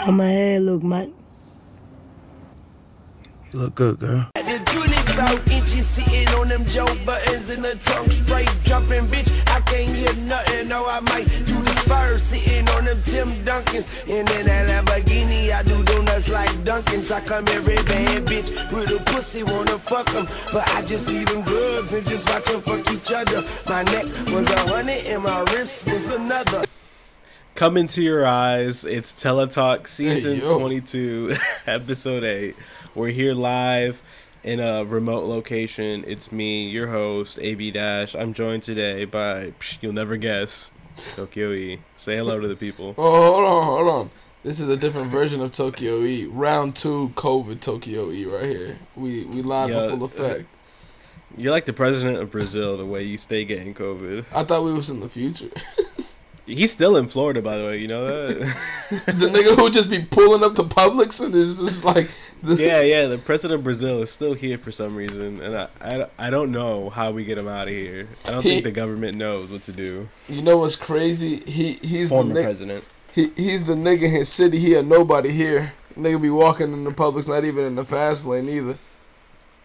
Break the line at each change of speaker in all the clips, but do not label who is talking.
How my hair look, man?
You look good, girl.
The two niggas out inches sitting on them Joe buttons in the trunk straight jumping, bitch. I can't hear nothing. No, I might do the Spurs sitting on them Tim Duncans. And in that Lamborghini, I do donuts like Dunkins. I come every bad bitch with a pussy, wanna fuck them. But I just leave them drugs and just watch them fuck each other. My neck was a hundred and my wrist was another.
Come into your eyes. It's Teletalk season
yo.
22, episode 8. We're here live in a remote location. It's me, your host, AB Dash. I'm joined today by, psh, you'll never guess, Tokyo E. Say hello to the people.
Oh, hold on, hold on. This is a different version of Tokyo E. Round two COVID Tokyo E right here. We we live
Yeah,
in full uh, effect.
You're like the president of Brazil, the way you stay getting COVID.
I thought we was in the future.
He's still in Florida, by the way. You know that?
the nigga who just be pulling up to Publix and is just like, the,
yeah, yeah. The president of Brazil is still here for some reason, and I, I, I don't know how we get him out of here. I don't
He-
think the government knows what to do.
you know what's crazy? He he's
Former
the nigga.
president.
He he's the nigga in his city. He a nobody here. Nigga be walking in the Publix, not even in the fast lane either.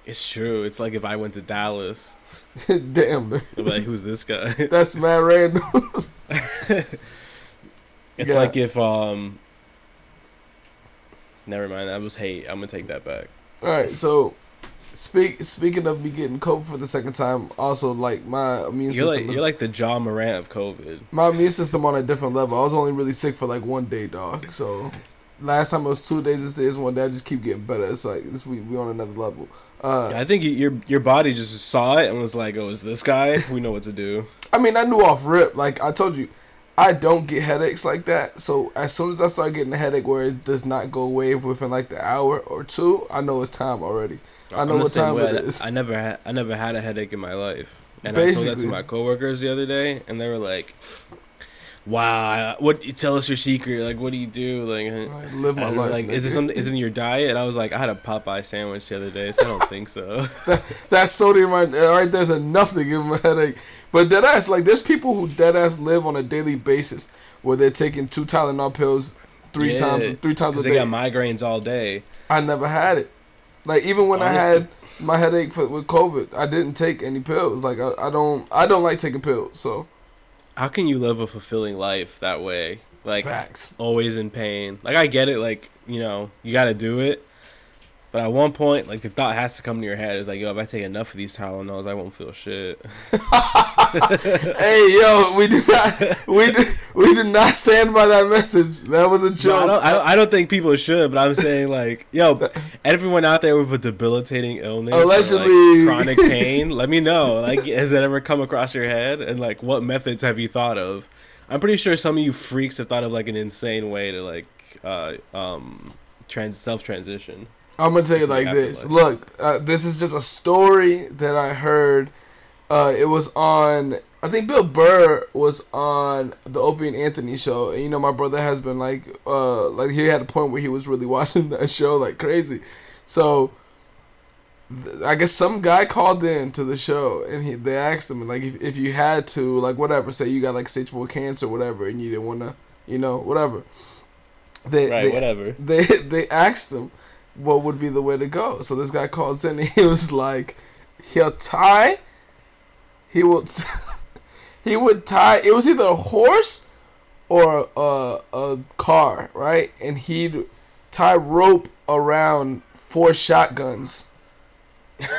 It's true. It's like if I went to Dallas,
Damn,
like, "Who's this guy?"
that's mad random.
It's
Yeah.
like if um. Never mind. That was hate. I'm gonna take that back.
All right, so speak speaking of me getting COVID for the second time, also like my immune
You're
system
like
is
you're like the Ja Morant of COVID.
my immune system on a different level. I was only really sick for like one day, dog. So last time it was two days. This day is one day. I just keep getting better. It's like this we we on another level. Uh,
I think you- your your body just saw it and was like, "Oh, is this guy? We know what to do."
I mean, I knew off rip. Like I told you, I don't get headaches like that. So as soon as I start getting a headache where it does not go away within like the hour or two, I know it's time already. I know what time
way.
it is.
I never had I never had a headache in my life, and I told that to my coworkers the other day, and they were like, "Wow, what? Tell us your secret. Like, what do you do? Like,
I live my life.
like, is it something? Is it in your diet?" I was like, "I had a Popeye sandwich the other day, so I don't think so."
that sodium right, right there's enough to give them a headache. But dead ass, like there's people who dead ass live on a daily basis where they're taking two Tylenol pills three
Yeah,
times three times a
they
day.
got migraines all day.
I never had it. Like even when I had my headache for, with COVID, I didn't take any pills. Like I, I don't I don't like taking pills. So
How can you live a fulfilling life that way? Like,
facts.
always in pain. Like, I get it. Like, you know, you got to do it. But at one point, like the thought has to come to your head. It's like, yo, if I take enough of these Tylenols, I won't feel shit.
hey yo, we do not we do, we do not stand by that message. That was a
No, I,
joke.
don't, I, don't, I don't think people should, but I'm saying like, yo, everyone out there with a debilitating illness,
Allegedly.
like, chronic pain, let me know. Like, has that ever come across your head? And like, what methods have you thought of? I'm pretty sure some of you freaks have thought of like an insane way to like, uh, um, trans self transition.
I'm gonna tell you like this. Look, uh, this is just a story that I heard. Uh, it was on. I think Bill Burr was on the Opie and Anthony show, and you know my brother has been like, uh, like he had a point where he was really watching that show like crazy. So, th- I guess some guy called in to the show, and he they asked him like if, if you had to like whatever, say you got like stage four cancer, or whatever, and you didn't wanna, you know, whatever. They,
Right,
they,
whatever.
they they asked him what would be the way to go. So this guy calls in and he was like, he'll tie. He will. he would tie. It was either a horse or a a car, right? And he'd tie rope around four shotguns.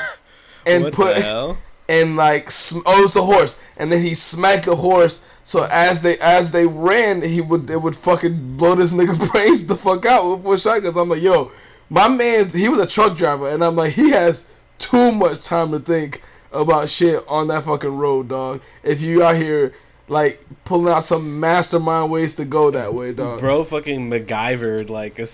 And
what
put
the hell?
and like sm- oh it's the horse and then he smacked the horse so as they as they ran he would it would fucking blow this nigga brains the fuck out with four shotguns i'm like yo my man's he was a truck driver and i'm like he has too much time to think about shit on that fucking road dog if you out here like pulling out some mastermind ways to go that way dog
Bro, fucking MacGyvered like a.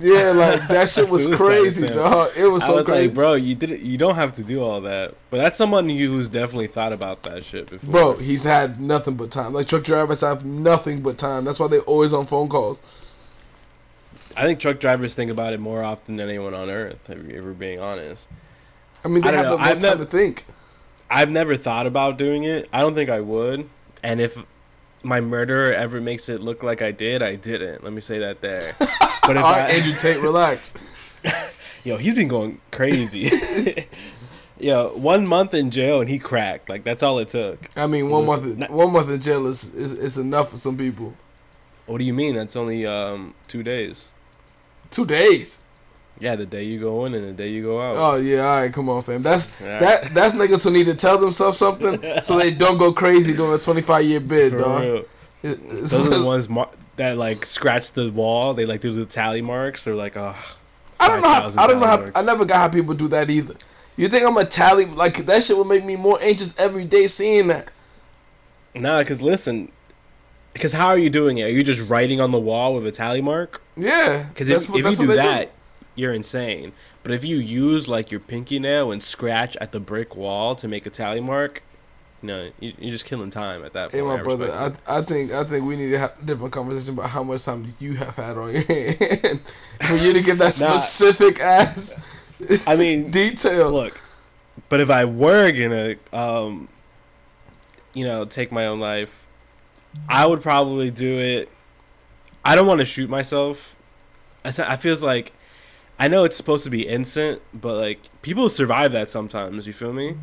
yeah like that shit was crazy
attempt.
dog it was
I
so
was
crazy
like, bro, you did it. You don't have to do all that. But that's someone who- who's definitely thought about that shit before.
Bro, he's had nothing but time. Like truck drivers have nothing but time. That's why they always on phone calls.
I think truck drivers think about it more often than anyone on earth. If you're being honest,
I mean, they
I
have
know.
the most time to think.
I've never thought about doing it. I don't think I would. And if my murderer ever makes it look like I did, I didn't. Let me say that there. But if
All
I,
right, Andrew Tate, relax.
yo, he's been going crazy. yo, one month in jail and he cracked. Like that's all it took.
I mean, one month,
not-
one month in jail is, is is enough for some people.
What do you mean? That's only um two days.
Two days.
Yeah, the day you go in and the day you go out.
Oh yeah, all right, come on, fam. That's
All right.
that. That's niggas who need to tell themselves something so they don't go crazy doing a twenty five year bid,
For
dog.
real. Those are the ones mar- that like scratch the wall. They like do the tally marks. They're like, oh,
I don't know. How, I don't know how.
$5,000
I never got how people do that either. You think I'm a tally? Like that shit would make me more anxious every day seeing that.
nah. Because listen, because how are you doing it? Are you just writing on the wall with a tally mark?
Yeah,
Because if,
what-
if you do that, you're insane. But if you use like your pinky nail and scratch at the brick wall to make a tally mark, you know, you, you're just killing time at that point.
Hey, my
I
brother. I, I think I think we need to have a different conversation about how much time you have had on your hand for you to give that
Nah.
specific ass
I mean,
detail.
look, but if I were gonna, um, you know, take my own life, I would probably do it. I don't want to shoot myself. I feels like, I know it's supposed to be instant, but like people survive that sometimes. You feel me?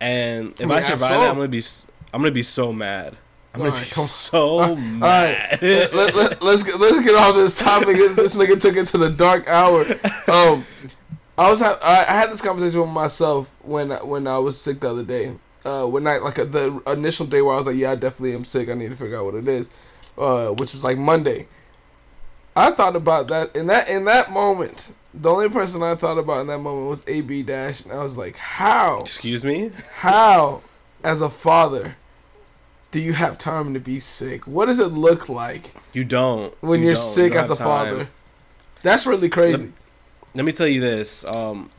And if
I
I, survive that, I'm gonna be, I'm gonna be so mad. I'm gonna
Alright,
be so
All
mad.
right, let, let, let, let's get, let's get off this topic. this nigga took it to the dark hour. Um, I was ha- I, I had this conversation with myself when when I was sick the other day. Uh, when I like the initial day where I was like, yeah, I definitely am sick. I need to figure out what it is. Uh, which was like Monday. I thought about that in that in that moment. The only person I thought about in that moment was AB Dash, and I was like, how?
Excuse me.
How, as a father, do you have time to be sick? What does it look like
You don't.
when
You. You
sick
don't
as a
time.
father? That's really crazy.
Let me tell you this. Um,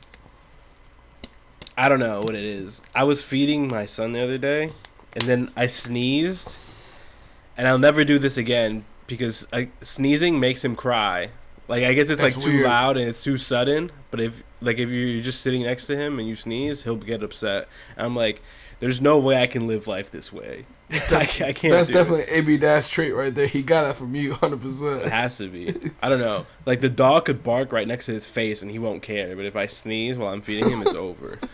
I don't know what it is. I was feeding my son the other day, and then I sneezed, and I'll never do this again because I, sneezing makes him cry. Like I guess it's
That's
like too
weird.
loud and it's too sudden. But if like if you're just sitting next to him and you sneeze, he'll get upset. And I'm like, there's no way I can live life this way. I, I can't.
That's
do it.
definitely AB Dash trait right there. He got that from you, hundred percent.
It has to be. I don't know. Like the dog could bark right next to his face and he won't care. But if I sneeze while I'm feeding him, it's over.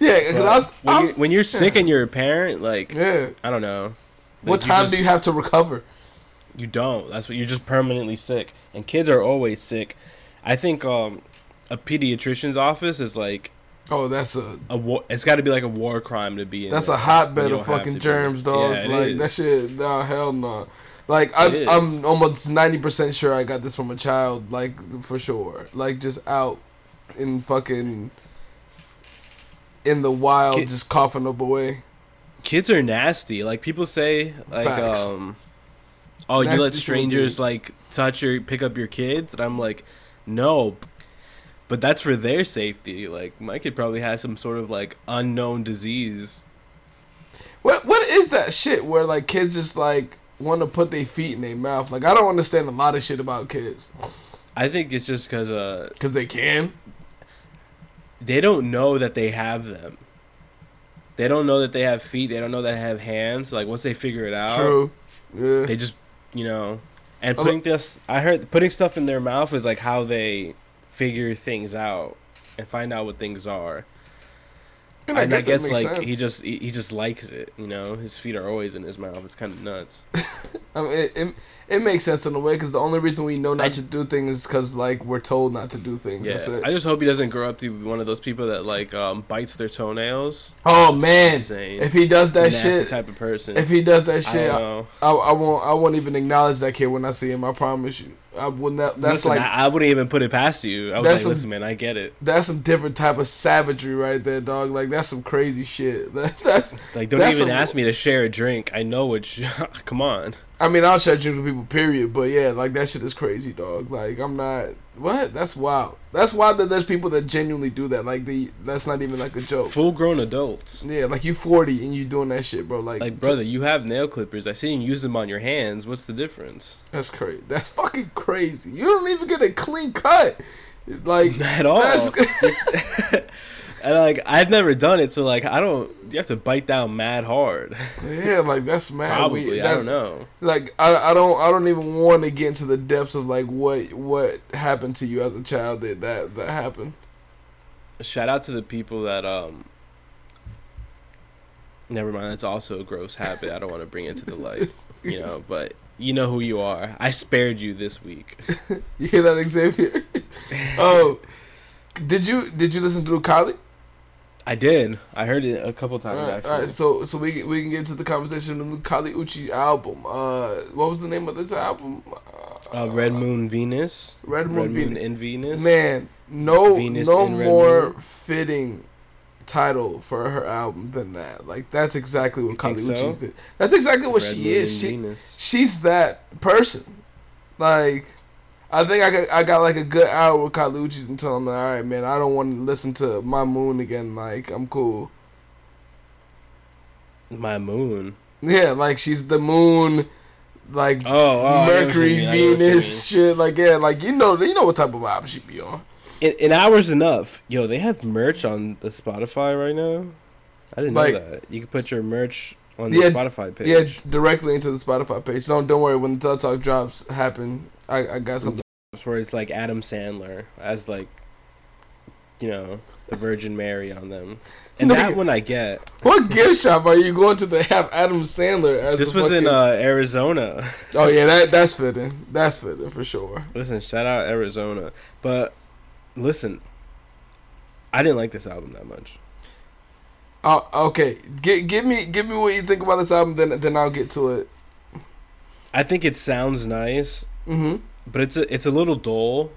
Yeah, because I was,
when,
I
you,
was
when you're sick and you're a parent, like
yeah.
I don't know.
What
Like,
time
just-
do you have to recover?
You don't. That's what you're just permanently sick. And kids are always sick. I think um, a pediatrician's office is like
Oh, that's a
a war. It's got to be like a war crime to be in.
that's
there.
a hotbed of fucking germs, dog.
Yeah,
like
is.
that shit. Nah, hell no. Like I'm, I'm almost ninety percent sure I got this from a child. Like for sure. Like just out in fucking in the wild,
Kid-
just coughing up away.
Kids are nasty. Like people say, like
Facts.
um, oh, you let
Nasty
strangers like touch or pick up your kids, and I'm like, no. But that's for their safety. Like my kid probably has some sort of like unknown disease.
What what is that shit where like kids just like want to put their feet in their mouth? Like I don't understand a lot of shit about kids
I think it's just because uh
because they can.
they don't know that they have them. They don't know that they have feet. They don't know that they have hands. Like once they figure it out,
True. Yeah.
they just you know. And putting this, I heard putting stuff in their mouth is like how they figure things out and find out what things are.
And
I
that
guess,
makes
like he just he, he just likes it. You know, his feet are always in his mouth. It's kind of nuts.
I mean, it, it, it makes sense in a way because the only reason we know not
I-
to do things is because like we're told not to do things.
Yeah,
That's.
I just hope he doesn't grow up to be one of those people that like um, bites their toenails.
oh man,
Insane.
if he does that
Nasty
shit,
type of person.
if he does that shit, I. I, I won't. I won't even acknowledge that kid when I see him. I promise you. I would not. That's
Listen,
like
I, I wouldn't even put it past you. I was
That's
like,
some-
listen, man, I get it.
that's some different type of savagery right there, dog. Like that's some crazy shit. That, that's
Like, don't
That's
even
a-
ask me to share a drink. I know which. Come on.
I mean, I'll share drinks with people, period. But yeah, like that shit is crazy, dog. Like I'm not. What? That's wild. That's wild that there's people that genuinely do that. Like the that's not even like a joke.
Full grown adults.
Yeah, like you 40 and you doing that shit, bro. Like,
Like, brother, you have nail clippers. I see you use them on your hands. What's the difference?
that's crazy. That's fucking crazy. You don't even get a clean cut. Like
At all.
That's
And like I've never done it, so like I don't. You have to bite down mad hard.
Yeah, like that's mad.
Probably.
weird.
I don't know.
Like I, I don't I don't even want to get into the depths of like what what happened to you as a child that that that happened.
Shout out to the people that um. Never mind. That's also a gross habit. I don't want to bring it to the light. You know, but you know who you are. I spared you this week.
You hear that, Xavier? oh, did you did you listen to Kylie?
I did. I heard it a couple times
All right,
actually.
all right, so so we can- we can get into the conversation of the Kali Uchis album. Uh, what was the name of this album?
uh, Red Moon Venus.
Red Moon
Red Moon
Venus.
in Venus.
Man, no
Venus
no
and
more fitting title for her album than that. Like that's exactly what Kali
so?
Uchi's did. That's exactly what
Red
she
Moon
is. She
Venus.
she's that person. Like, I think I got I got like a good hour with Kali Uchis until I'm like, all right, man, I don't want to listen to my moon again. Like, I'm cool.
My moon.
Yeah, like she's the moon, like
Oh, oh, I know what you
Mercury,
mean, I know what you
Venus, shit. Like, yeah, like you know, you know what type of vibe she be on.
In, in hours enough. Yo, they have merch on the Spotify right now. I didn't
Like-
know that. You can put your merch on the
Yeah,
Spotify page.
Yeah, directly into the Spotify page. Don't don't worry when the Thug Talk drops happen. I, I got something.
Where it's like Adam Sandler as like, you know, the Virgin Mary on them, and
Nigga.
that one I get.
What gift shop are you going to that have Adam Sandler as
This
the
was in uh, Arizona.
Oh yeah, that that's fitting. That's fitting for sure.
listen, shout out Arizona, but listen, I didn't like this album that much.
Uh, okay, give give me give me what you think about this album, then then I'll get to it.
I think it sounds nice,
hmm
but it's a it's a little dull.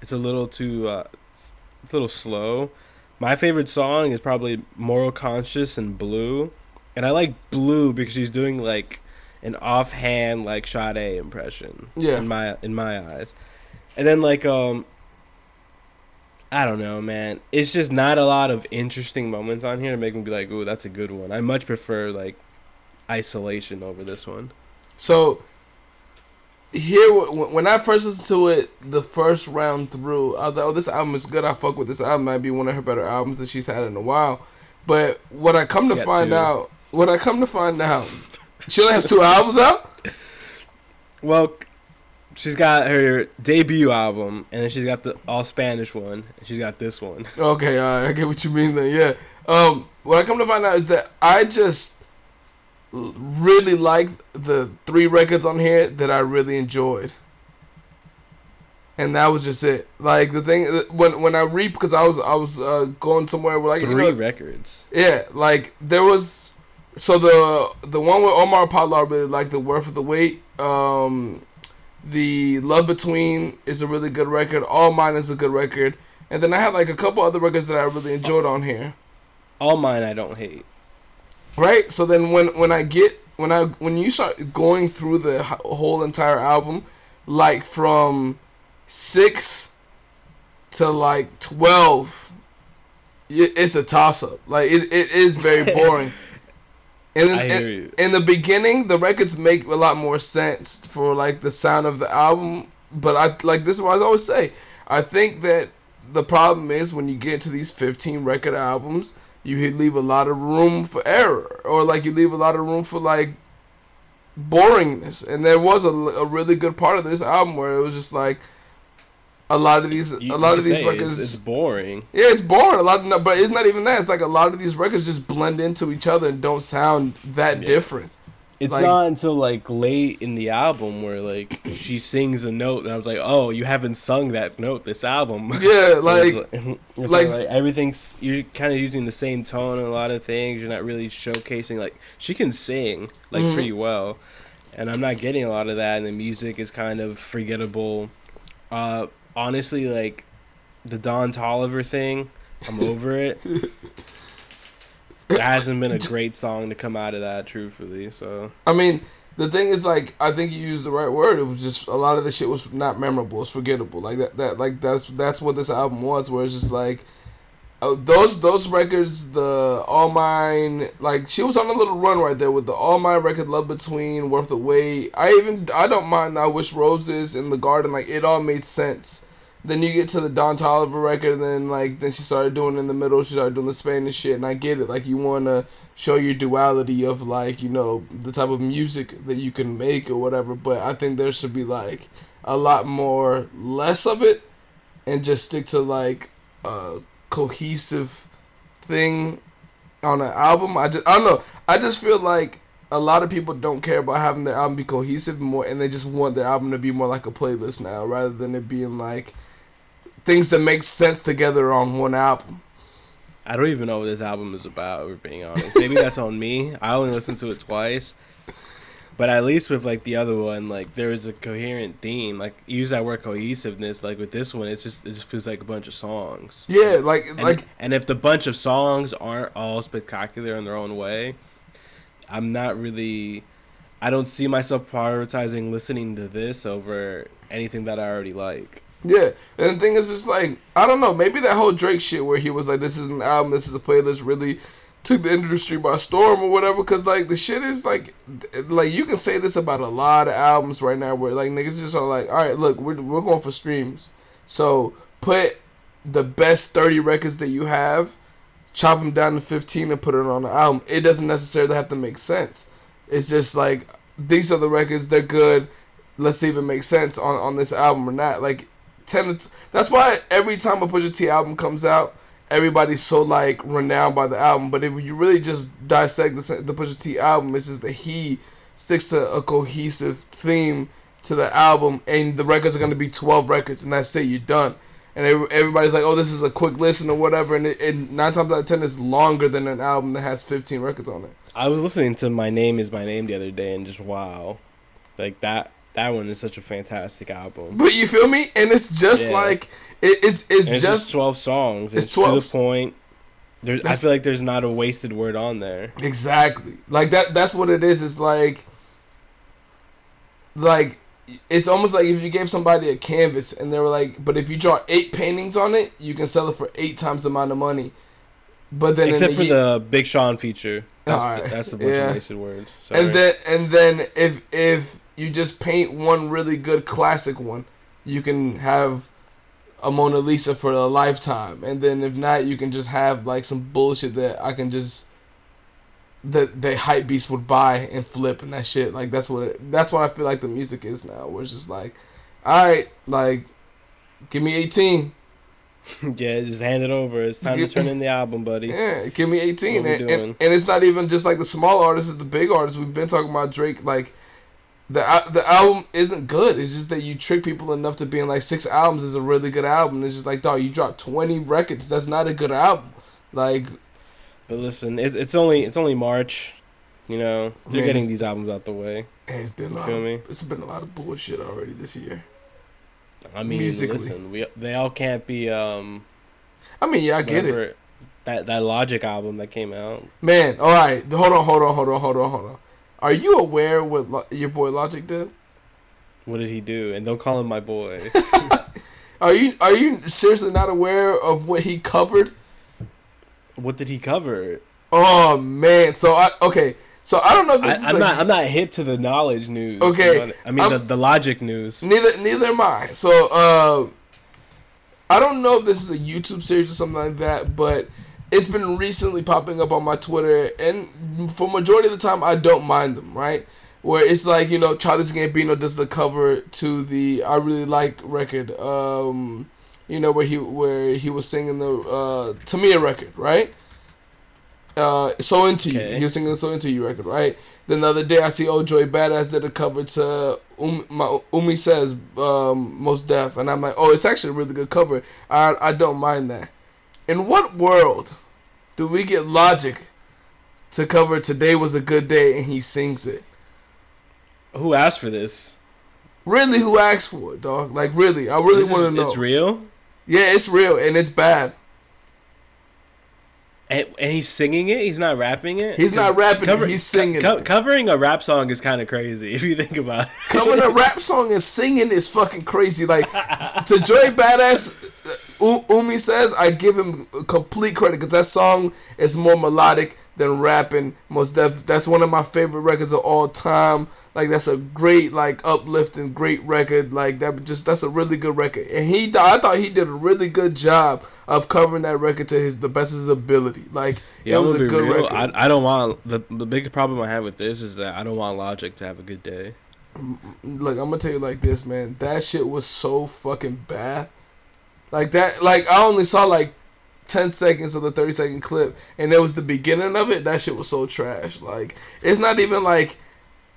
It's a little too uh, a little slow. My favorite song is probably Moral Conscience and Blue, and I like Blue because she's doing like an offhand like Sade impression.
Yeah.
In my in my eyes, and then like um. I don't know, man. It's just not a lot of interesting moments on here to make me be like, "Ooh, that's a good one." I much prefer like isolation over this one.
So here, when I first listened to it, the first round through, I was like, "Oh, this album is good. I fuck with this album. Might be one of her better albums that she's had in a while." But what I come
She
to find
two.
out, what I come to find out, she only has two albums out.
Well, she's got her debut album, and then she's got the all Spanish one, and she's got this one.
Okay, right, I get what you mean then. Yeah. Um, what I come to find out is that I just really like the three records on here that I really enjoyed, and that was just it. Like the thing when when I read because I was I was uh, going somewhere where like
Three
you know,
records.
yeah, like there was so the the one with Omar Apollo I really like the Worth of the Wait. Um, the Love Between is a really good record. All Mine is a good record. And then I had like a couple other records that I really enjoyed on here.
All mine I don't hate.
Right? So then when when I get when I when you start going through the whole entire album like from 6 to like 12 it's a toss up. Like it, it is very boring. In, in, in the beginning, the records make a lot more sense for like the sound of the album. But I like this is what I always say. I think that the problem is when you get to these fifteen record albums, you leave a lot of room for error, or like you leave a lot of room for like boringness. And there was a, a really good part of this album where it was just like a lot of these
You-
a lot of these records.
It's, it's boring.
Yeah, it's boring. A lot, of, no, but it's not even that. It's like a lot of these records just blend into each other and don't sound that
Yeah.
different.
It's
Like-
not until like late in the album where like she sings a note, and I was like, "Oh, you haven't sung that note this album."
Yeah,
It's
like like-
like everything's you're kind of using the same tone in a lot of things. You're not really showcasing like she can sing like
Mhm.
pretty well, and I'm not getting a lot of that. And the music is kind of forgettable. Uh, honestly, like the Don Toliver thing, I'm over it. There hasn't been a great song to come out of that, truthfully. So
I mean, the thing is, like, I think you used the right word. It was just a lot of the shit was not memorable. It's forgettable. Like that. That like that's that's what this album was. Where it's just like. Uh, those those records, the All Mine, like she was on a little run right there with the All Mine record, Love Between, Worth the Wait. I even I don't mind I Wish Roses in the Garden, like it all made sense. Then you get to the Don Toliver record, and then like then she started doing in the middle. She started doing the Spanish shit, and I get it. Like you want to show your duality of like you know the type of music that you can make or whatever. But I think there should be like a lot more less of it, and just stick to like a cohesive thing on an album. I just I don't know. I just feel like a lot of people don't care about having their album be cohesive more, and they just want their album to be more like a playlist now, rather than it being like things that make sense together on one album.
I don't even know what this album is about. We're being honest. Maybe that's on me. I only listened to it twice, but at least with like the other one, like there was a coherent theme. Like use that word cohesiveness. Like with this one, it's just it just feels like a bunch of songs.
Yeah, like
And,
like
and if the bunch of songs aren't all spectacular in their own way, I'm not really. I don't see myself prioritizing listening to this over anything that I already like.
Yeah, and the thing is, it's like I don't know. Maybe that whole Drake shit where he was like, "This is an album, this is a playlist," really took the industry by storm or whatever. Because like the shit is like, like you can say this about a lot of albums right now, where like niggas just are like, "All right, look, we're we're going for streams, so put the best thirty records that you have, chop them down to fifteen, and put it on the album." It doesn't necessarily have to make sense. It's just like these are the records, they're good. Let's see if it makes sense on on this album or not. Like ten. To, that's why every time a Pusha T album comes out, everybody's so like renowned by the album. But if you really just dissect the the Pusha T album, it's just that he sticks to a cohesive theme to the album, and the records are gonna be twelve records, and that's it. You're done. And everybody's like, "Oh, this is a quick listen or whatever," and, it, and nine times out of ten, it's longer than an album that has fifteen records on it.
I was listening to "My Name Is My Name" the other day, and just wow, like that. That one is such a fantastic album.
But you feel me? And it's just
Yeah.
like it, it's it's, just
just twelve songs.
it's
It's,
12.
to the point. There's, I feel like there's not a wasted word on there.
Exactly. Like that that's what it is. It's like like it's almost like if you gave somebody a canvas and they were like, but if you draw eight paintings on it, you can sell it for eight times the amount of money. But then
Except
in
for
the, ye-
the Big Sean feature. That's,
Alright,
that's the bunch
yeah.
of wasted words. Sorry.
and then and then if if you just paint one really good classic one, you can have a Mona Lisa for a lifetime. And then if not, you can just have like some bullshit that I can just that the hype beast would buy and flip and that shit. Like that's what it, that's what I feel like the music is now. Where it's just like, all right, like give me eighteen.
yeah, just hand it over. It's time to turn in the album, buddy.
Yeah, give me 18. And, and, and it's not even just like the small artists, it's the big artists. We've been talking about Drake. Like, the the album isn't good. It's just that you trick people enough to being like, six albums is a really good album. It's just like, dog, you dropped 20 records. That's not a good album. Like,
But listen, it, it's only it's only March. You know, they're
Man,
getting these albums out the way.
it's been a
You
lot
feel
of, it's been a lot of bullshit already this year.
I mean,
Musically.
listen, we they all can't be um.
I mean, yeah, I get it.
That that Logic album that came out.
Man, all right. Hold on, hold on, hold on, hold on, hold on. Are you aware what Lo- your boy Logic did?
What did he do? And don't call him my boy.
Are you are you seriously not aware of what he covered?
what did he cover?
Oh man, so I okay, so I don't know if
I,
this is
I'm
like,
not I'm not hip to the knowledge news.
Okay?
I mean the, the Logic news.
neither neither am I. So uh, I don't know if this is a YouTube series or something like that, but it's been recently popping up on my Twitter, and for majority of the time I don't mind them. Right, where it's like you know Childish Gambino does the cover to the I really like record. Um, you know where he where he was singing the uh, Tamia record, right? Uh, so into you. He was singing the So into you record, right? Then the other day I see Oh Joey Badass did a cover to um, my Umi says um, Mos Def, and I'm like, oh, it's actually a really good cover. I I don't mind that. In what world do we get Logic to cover Today Was a Good Day and he sings it?
Who asked for this?
Really, who asked for it, dog? Like, really, I really want to know.
It's real.
Yeah, it's real and it's bad.
And, and he's singing it. He's not rapping it.
He's not rapping
Cover-
it. He's singing
co-
it.
covering a rap song is kind of crazy if you think about it.
Coming a rap song and singing is fucking crazy. Like to Joey Badass, U- Umi says I give him complete credit because that song is more melodic than rapping. Mos Def, that's one of my favorite records of all time. Like that's a great, like uplifting, great record. Like that, just that's a really good record. And he, I thought he did a really good job of covering that record to his the best of his ability. Like
Yeah,
it was a good
real.
record.
I, I don't want the the big problem I have with this is that I don't want Logic to have a good day.
Mm, mm, look, I'm gonna tell you like this, man. That shit was so fucking bad. Like that, like I only saw like ten seconds of the thirty second clip, and it was the beginning of it. That shit was so trash. Like it's not even like,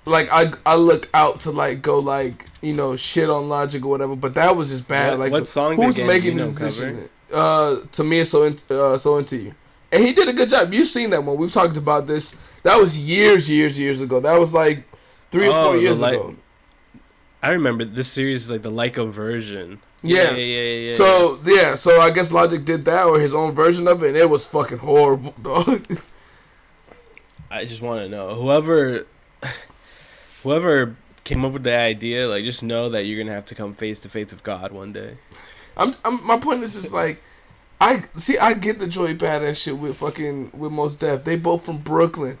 like I I look out to like go like you know shit on Logic or whatever, but that was just bad.
What-
like
what song
who's making this decision? Uh, to me, it's so in, uh, so into you. And he did a good job. You've seen that one. We've talked about this. That was years, years, years ago. That was like three or four years
light-
ago.
I remember this series is like the Like a Version.
Yeah.
yeah, yeah, yeah. yeah.
So yeah, so I guess Logic did that or his own version of it, and it was fucking horrible, dog.
I just want to know whoever, whoever came up with the idea, like just know that you're gonna have to come face to face with God one day.
I'm, I'm my point is just like, I see, I get the Joey Badass shit with fucking with Mos Def. They both from Brooklyn.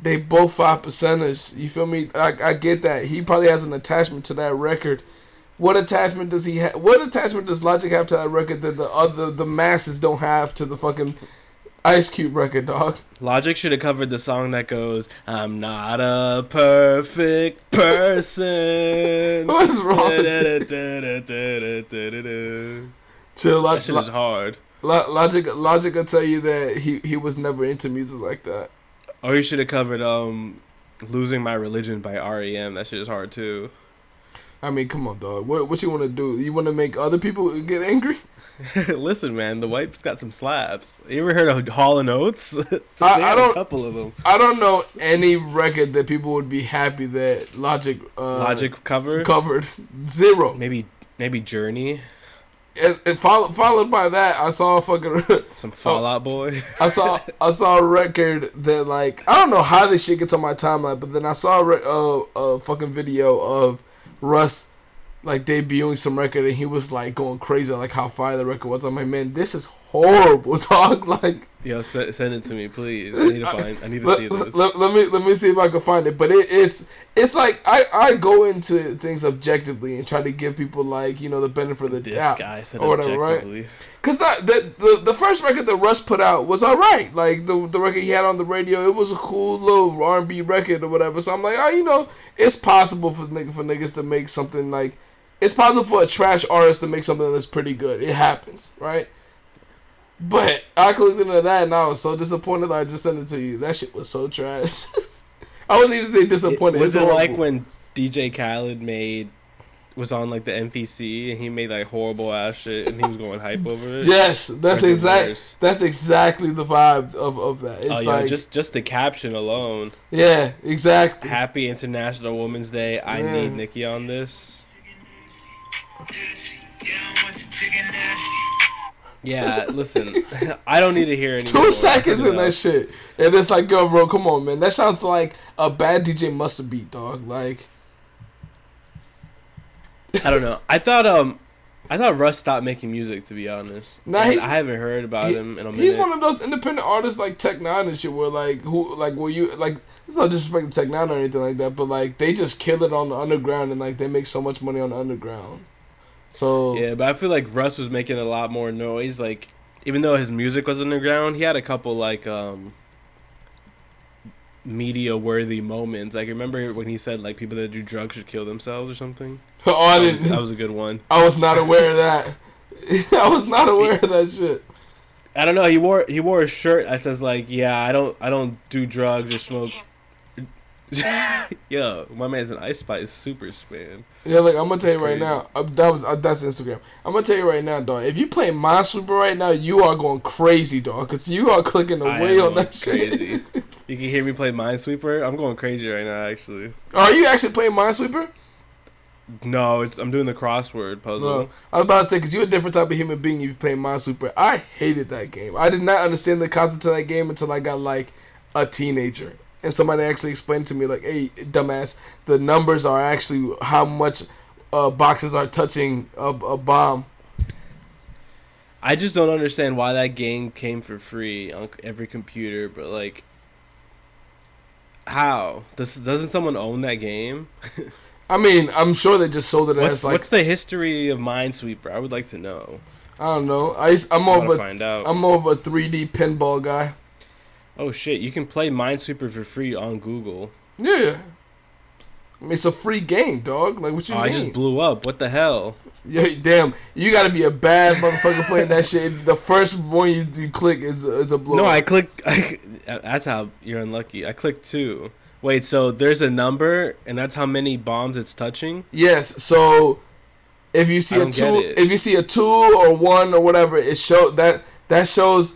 They both five percenters. You feel me? I, I get that. He probably has an attachment to that record. What attachment does he have? What attachment does Logic have to that record that the other the masses don't have to the fucking Ice Cube record, dog?
Logic should have covered the song that goes, "I'm not a perfect person."
What's wrong? with it?
That shit is hard.
Lo- Logic, Logic will tell you that he, he was never into music like that.
Or you should have covered um, "Losing My Religion" by REM. That shit is hard too.
I mean, come on, dog. What what you want to do? You want to make other people get angry?
Listen, man, the wife's got some slaps. You ever heard of Hall and Oates? They
I don't-
a couple of them.
I don't know any record that people would be happy that Logic uh,
Logic cover,
covered. Zero.
maybe maybe Journey,
And, and follow, followed by that, I saw a fucking.
some Fallout Boy.
I saw I saw a record that like I don't know how this shit gets on my timeline, but then I saw a, re- uh, a fucking video of Russ like debuting some record and he was like going crazy like how fire the record was. I'm like, man, this is horrible, talk. Like,
Yo, send it to me, please. I need to find. I need to
let,
see this.
let, let me let me see if I can find it. But it, it's it's like I I go into things objectively and try to give people like you know the benefit of the
This
doubt or whatever, right? Cause that the, the first record that Russ put out was alright. Like the the record he had on the radio, it was a cool little R and B record or whatever. So I'm like, oh, you know, it's possible for for niggas to make something like, it's possible for a trash artist to make something that's pretty good. It happens, right? But I clicked into that and I was so disappointed. that I just sent it to you. That shit was so trash. I wouldn't even say disappointed.
It, was
it's
it like when DJ Khaled made was on like the MPC and he made like horrible ass shit and he was going hype over it?
Yes, that's exact. That's exactly the vibe of, of that.
Oh
It's
yeah,
like
just just the caption alone.
yeah, exactly.
Happy International Women's Day. I
Yeah.
need Nikki on this. Yeah, listen, I don't need to hear any
Two seconds in that shit, and it's like, yo, bro, come on, man. That sounds like a bad DJ Mustard beat, dog. Like,
I don't know. I thought um, I thought Russ stopped making music. To be honest,
Nah,
I haven't heard about
he-
him in a minute.
he's one of those independent artists like Tech N9ne and shit, where like who, like, where you like, it's not disrespect to Tech N9ne or anything like that, but like they just kill it on the underground and like they make so much money on the underground. So
Yeah, but I feel like Russ was making a lot more noise. Like, even though his music was underground, he had a couple like um media worthy moments. Like, remember when he said like people that do drugs should kill themselves or something?
oh, I
That was,
didn't.
that was a good one.
I was not aware of that. I was not aware of that shit.
I don't know. He wore he wore a shirt that says like, "Yeah, I don't I don't do drugs or smoke." Yo, my man's an Ice Spice super fan.
Yeah, like I'm gonna tell you right now. Uh, that was uh, that's Instagram. I'm gonna tell you right now, dog. If you play Minesweeper right now, you are going crazy, dog. Cause you are clicking away on that shit.
You can hear me play Minesweeper. I'm going crazy right now. Actually,
Are you actually playing Minesweeper?
no, it's I'm doing the crossword puzzle.
No. I was about to say because you're a different type of human being if you play Minesweeper. I hated that game. I did not understand the concept of that game until I got like a teenager. And somebody actually explained to me like, "Hey, dumbass, the numbers are actually how much uh, boxes are touching a, a bomb."
I just don't understand why that game came for free on every computer, but like How does doesn't someone own that game?
I mean, I'm sure they just sold it
What's,
as like
what's the history of Minesweeper? I would like to know.
I don't know. I I'm
I
more of a. I'm more of a 3D pinball guy.
Oh shit! You can play Minesweeper for free on Google.
Yeah. I mean, it's a free game, dog. Like, what you
Oh, I just blew up. What the hell?
yeah, damn. You gotta be a bad motherfucker playing that shit. The first one you, you click is is a blow.
No, I clicked. I, that's how you're unlucky. I clicked two. Wait, so there's a number, and that's how many bombs it's touching.
Yes. So if you see a two, if you see a two or one or whatever, it show that that shows.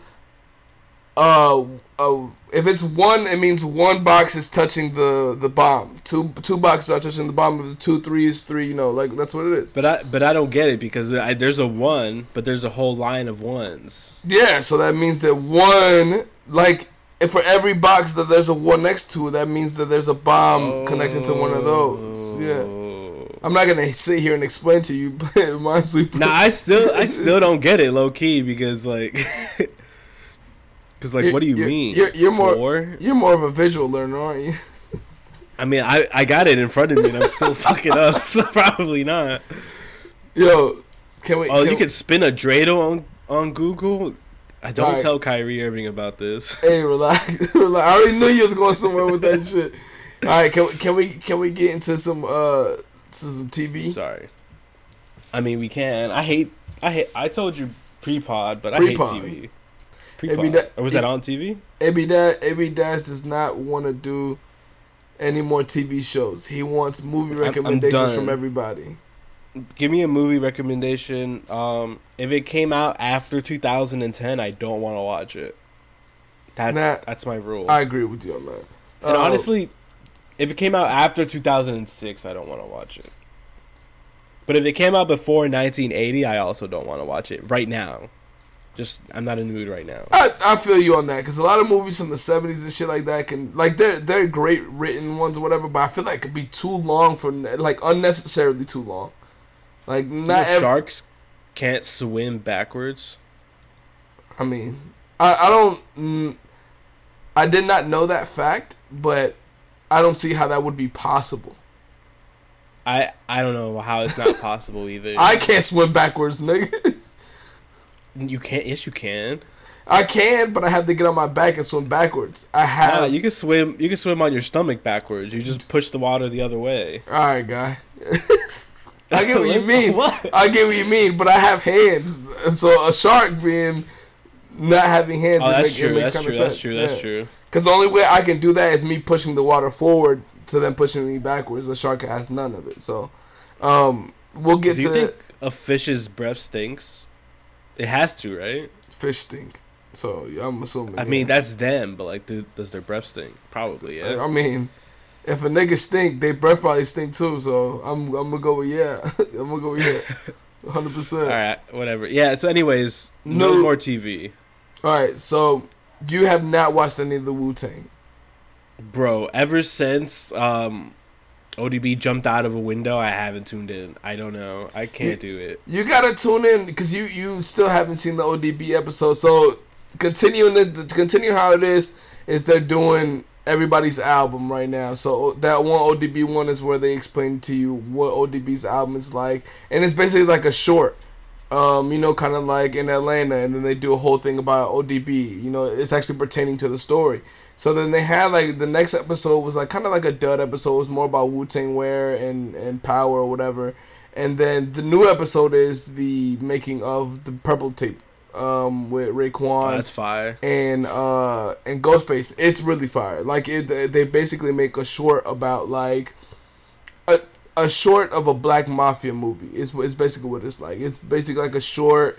Uh, uh, if it's one, it means one box is touching the the bomb. Two two boxes are touching the bomb. If it's two, three is three. You know, like that's what it is.
But I but I don't get it because I, there's a one, but there's a whole line of ones.
Yeah. So that means that one, like, if for every box that there's a one next to, that means that there's a bomb connecting to one of those. Yeah.
Oh.
I'm not gonna sit here and explain to you, but Minesweeper.
Nah, I still I still don't get it low key because like, because like, what do you
You're-
mean?
you're- you're more-
Four?
You're more of a visual learner, aren't you?
I mean, I I got it in front of me and I'm still fucking up, so probably not.
Yo, can we?
Oh,
can
you could spin a dreidel on on Google. I don't
Alright.
tell Kyrie Irving about this.
Hey, relax, relax. I already knew you was going somewhere with that shit. All right, can we, can we can we get into some uh to some TV?
Sorry. I mean, we can. I hate. I hate. I told you pre-pod, but I
Pre-pod.
hate TV. Pre-pod. or was that on TV?
AB Dash, AB Dash does not want to do any more TV shows. He wants movie
I'm- I'm
recommendations from everybody.
Give me a movie recommendation. Um, if it came out after 2010, I don't want to watch it. That's
Nah,
that's my rule.
I agree with you on that.
and
Uh,
honestly, if it came out after 2006, I don't want to watch it. But if it came out before 1980, I also don't want to watch it right now. Just I'm not in the mood right now.
I, I feel you on that because a lot of movies from the seventies and shit like that can like they're they're great written ones or whatever, but I feel like it could be too long for like unnecessarily too long. Like not ev-
sharks can't swim backwards.
I mean, I I don't mm, I did not know that fact, but I don't see how that would be possible.
I I don't know how it's not possible either.
I can't swim backwards, nigga.
You can't. Yes, you can.
I can, but I have to get on my back and swim backwards. I
Nah,
have.
you can swim. You can swim on your stomach backwards. You just push the water the other way.
All right, guy. I get what you mean.
What?
I get what you mean, but I have hands, and so a shark being not having hands,
Oh,
it,
that's
make,
true.
it makes
That's
kind
true.
of
That's
sense.
true. That's true.
Because the only way I can do that is me pushing the water forward to them pushing me backwards. The shark has none of it. So, um, we'll get
Do you think a fish's breath stinks? It has to, right?
fish stink. So yeah, I'm assuming.
I
yeah.
mean, that's them, but like, do, does their breath stink? Probably, yeah.
I mean, if a nigga stink, they breath probably stink too. So I'm I'm gonna go with yeah. I'm gonna go with yeah. Hundred percent.
All right, whatever. Yeah. So, anyways, no,
No-
more TV,
All right. So you have not watched any of the Wu Tang.
bro. Ever since um, ODB jumped out of a window, I haven't tuned in. I don't know. I can't do it.
You gotta tune in because you you still haven't seen the ODB episode. So continuing this, continue how it is, is they're doing everybody's album right now. So that one ODB one is where they explain to you what ODB's album is like, and it's basically like a short. Um, you know, kind of like in Atlanta, and then they do a whole thing about ODB. You know, it's actually pertaining to the story. So then they had like the next episode was like kind of like a dud episode. It was more about Wu Tang Wear and and power or whatever. And then the new episode is the making of the Purple Tape, um, with
Oh,
Raekwon
that's fire.
and uh and Ghostface. It's really fire. Like it, they basically make a short about like a a short of a black mafia movie. It's is basically what it's like. It's basically like a short.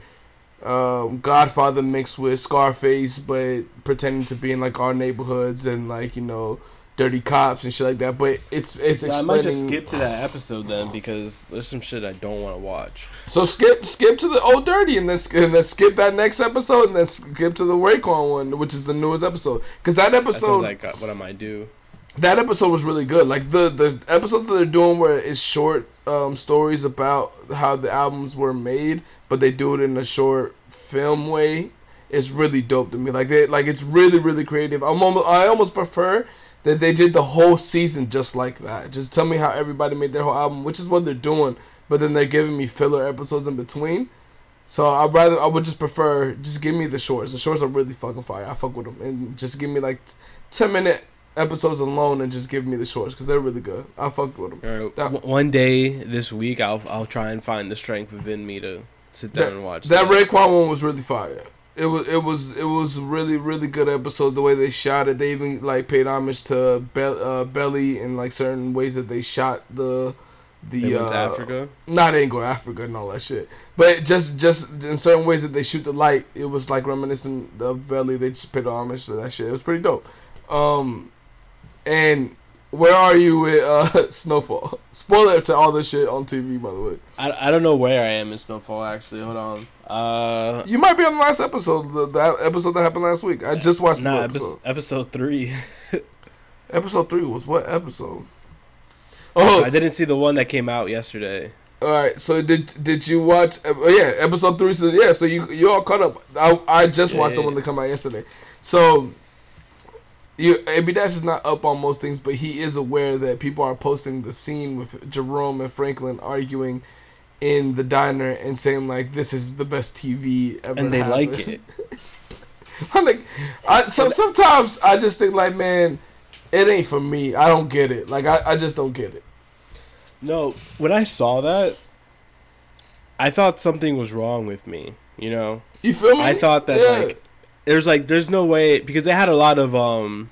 Um, Godfather mixed with Scarface, but pretending to be in like our neighborhoods and like you know, dirty cops and shit like that. But it's it's
Yeah, I might just skip to that episode then because there's some shit I don't want to watch.
So skip skip to the old dirty and then and then skip that next episode and then skip to the Raekwon one, which is the newest episode. Because that
That
episode
sounds like what I might do.
That episode was really good. Like the the episodes that they're doing where it's short um, stories about how the albums were made, but they do it in a short film way. It's really dope to me. Like they like it's really really creative. I'm almost, I almost prefer that they did the whole season just like that. Just tell me how everybody made their whole album, which is what they're doing. But then they're giving me filler episodes in between. So I'd rather I would just prefer just give me the shorts. The shorts are really fucking fire. I fuck with them, and just give me like ten minute episodes alone, and just give me the shorts because they're really good. I fuck with them.
Right, that, one day this week, I'll I'll try and find the strength within me to sit down
that,
and watch.
That, that Raekwon one was really fire. It was it was it was really really good episode. The way they shot it, they even like paid homage to Be- uh, Belly in like certain ways that they shot the the
they went
uh,
to Africa.
Nah, they ain't go to Africa and all that shit. But just just in certain ways that they shoot the light, it was like reminiscent of Belly. They just paid homage to that shit. It was pretty dope. Um, and where are you with uh, Snowfall? Spoiler to all this shit on TV, by the way.
I, I don't know where I am in Snowfall. Actually, hold on. Uh,
you might be on the last episode, the, the episode that happened last week. I just watched
nah,
the episode.
episode three.
episode three was what episode?
Oh, I didn't see the one that came out yesterday.
All right, so did did you watch? Uh, yeah, episode three. So yeah, so you you all caught up. I I just watched yeah, the one that come out yesterday. So you AB Dash is not up on most things, but he is aware that people are posting the scene with Jerome and Franklin arguing in the diner and saying like this is the best TV ever.
And they happened. like it.
I'm like, I, so sometimes I just think like, man, it ain't for me. I don't get it. Like I, I just don't get it.
No, when I saw that, I thought something was wrong with me. You know.
You feel me?
I thought that yeah. like there's like there's no way because they had a lot of um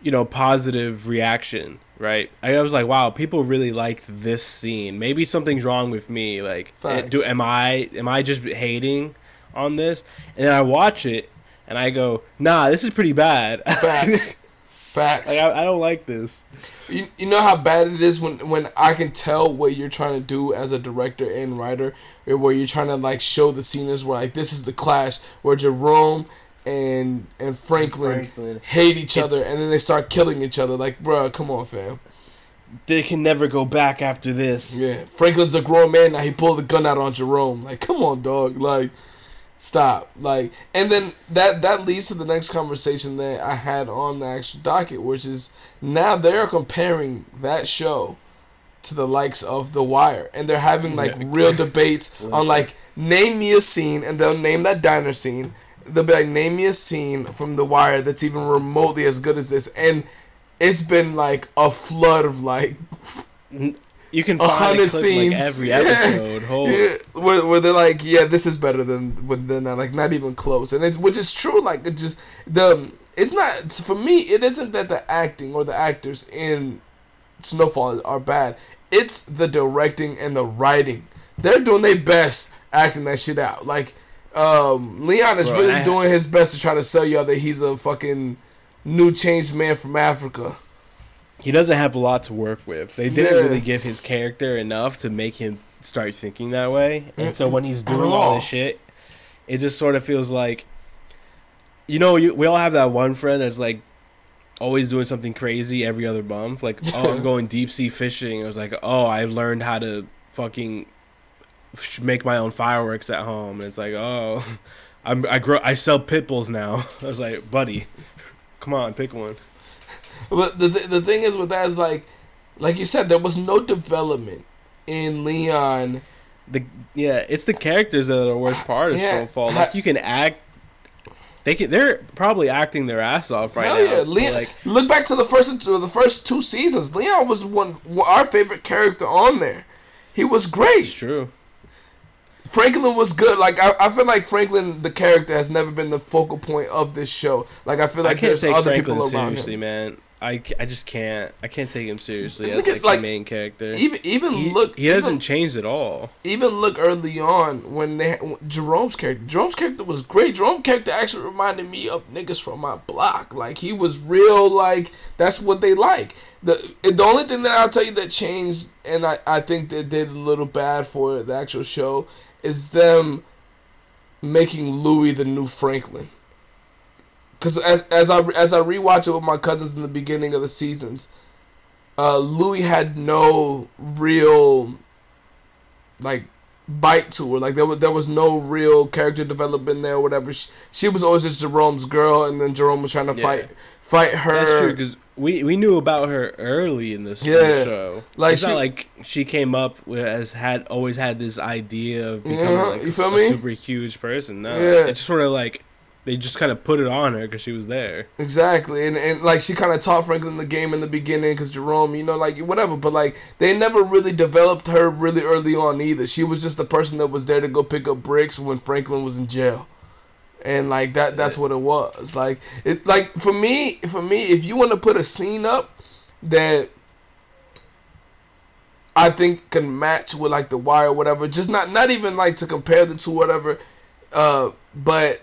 you know positive reaction right? I was like wow people really like this scene. Maybe something's wrong with me. Like it, do am i am i just hating on this? And then i watch it and i go nah this is pretty bad.
Facts. Facts.
Like, I, I, don't like this.
You, you know how bad it is when, when I can tell what you're trying to do as a director and writer, where you're trying to like show the scenes where like this is the clash where Jerome and and Franklin, Franklin. hate each it's, other and then they start killing each other. Like, bro, come on, fam.
They can never go back after this.
Yeah, Franklin's a grown man now. He pulled the gun out on Jerome. Like, come on, dog. Like, stop. Like and then that that leads to the next conversation that i had on the actual docket which is now they're comparing that show to the likes of the wire and they're having like real debates on like name me a scene and they'll name that diner scene. They'll be like name me a scene from the wire that's even remotely as good as this and it's been like a flood of like
you can find a scenes like every episode.
Yeah, yeah. Where, where they're like, yeah, this is better than than that. Like not even close, and it's which is true. Like it just the it's not for me. It isn't that the acting or the actors in Snowfall are bad. It's the directing and the writing. They're doing their best acting that shit out. Like um, Leon is Bro, really I, doing his best to try to sell y'all that he's a fucking new changed man from Africa
he doesn't have a lot to work with. They didn't yeah. really give his character enough to make him start thinking that way. And so when he's doing all. all this shit, it just sort of feels like, you know, you, we all have that one friend that's like always doing something crazy every other month. Like, oh, I'm going deep sea fishing. I was like, oh, I learned how to fucking make my own fireworks at home. And it's like, oh, I'm I grow I sell pit bulls now. I was like, buddy, come on, pick one.
But the th- the thing is with that is like, like you said, there was no development in Leon.
The yeah, it's the characters that are the worst part of yeah. Snowfall. Like you can act. They can, they're probably acting their ass off right Hell now. Yeah,
Leon. Like, look back to the first to the first two seasons. Leon was one our favorite character on there. He was great.
It's true.
Franklin was good. Like I, I feel like Franklin, the character, has never been the focal point of this show. Like I feel like I there's other Franklin people around
seriously,
him.
man. I, I just can't I can't take him seriously as like, like, the main character.
Even even
he,
look
he hasn't changed at all.
Even look early on when they Jerome's character Jerome's character was great. Jerome's character actually reminded me of niggas from my block. Like he was real. Like that's what they like. The the only thing that I'll tell you that changed and I I think they did a little bad for the actual show is them making Louie the new Franklin because as as I as I rewatch it with my cousins in the beginning of the seasons, uh, Louie had no real like bite to her. Like there was there was no real character development there, or whatever. She, she was always just Jerome's girl, and then Jerome was trying to
Yeah.
fight fight her.
That's true because we we knew about her early in this
Yeah.
show.
Like,
it's
she-
not like she came up as had always had this idea of becoming
Yeah,
like
you
a,
feel
a
me?
super huge person. No,
Yeah.
it's sort of like they just kind of put it on her because she was there.
Exactly, and and like she kind of taught Franklin the game in the beginning because Jerome, you know, like whatever. But like they never really developed her really early on either. She was just the person that was there to go pick up bricks when Franklin was in jail, and like that that's what it was. Like it like for me for me if you want to put a scene up that I think can match with like the wire or whatever, just not not even like to compare the two whatever, uh, but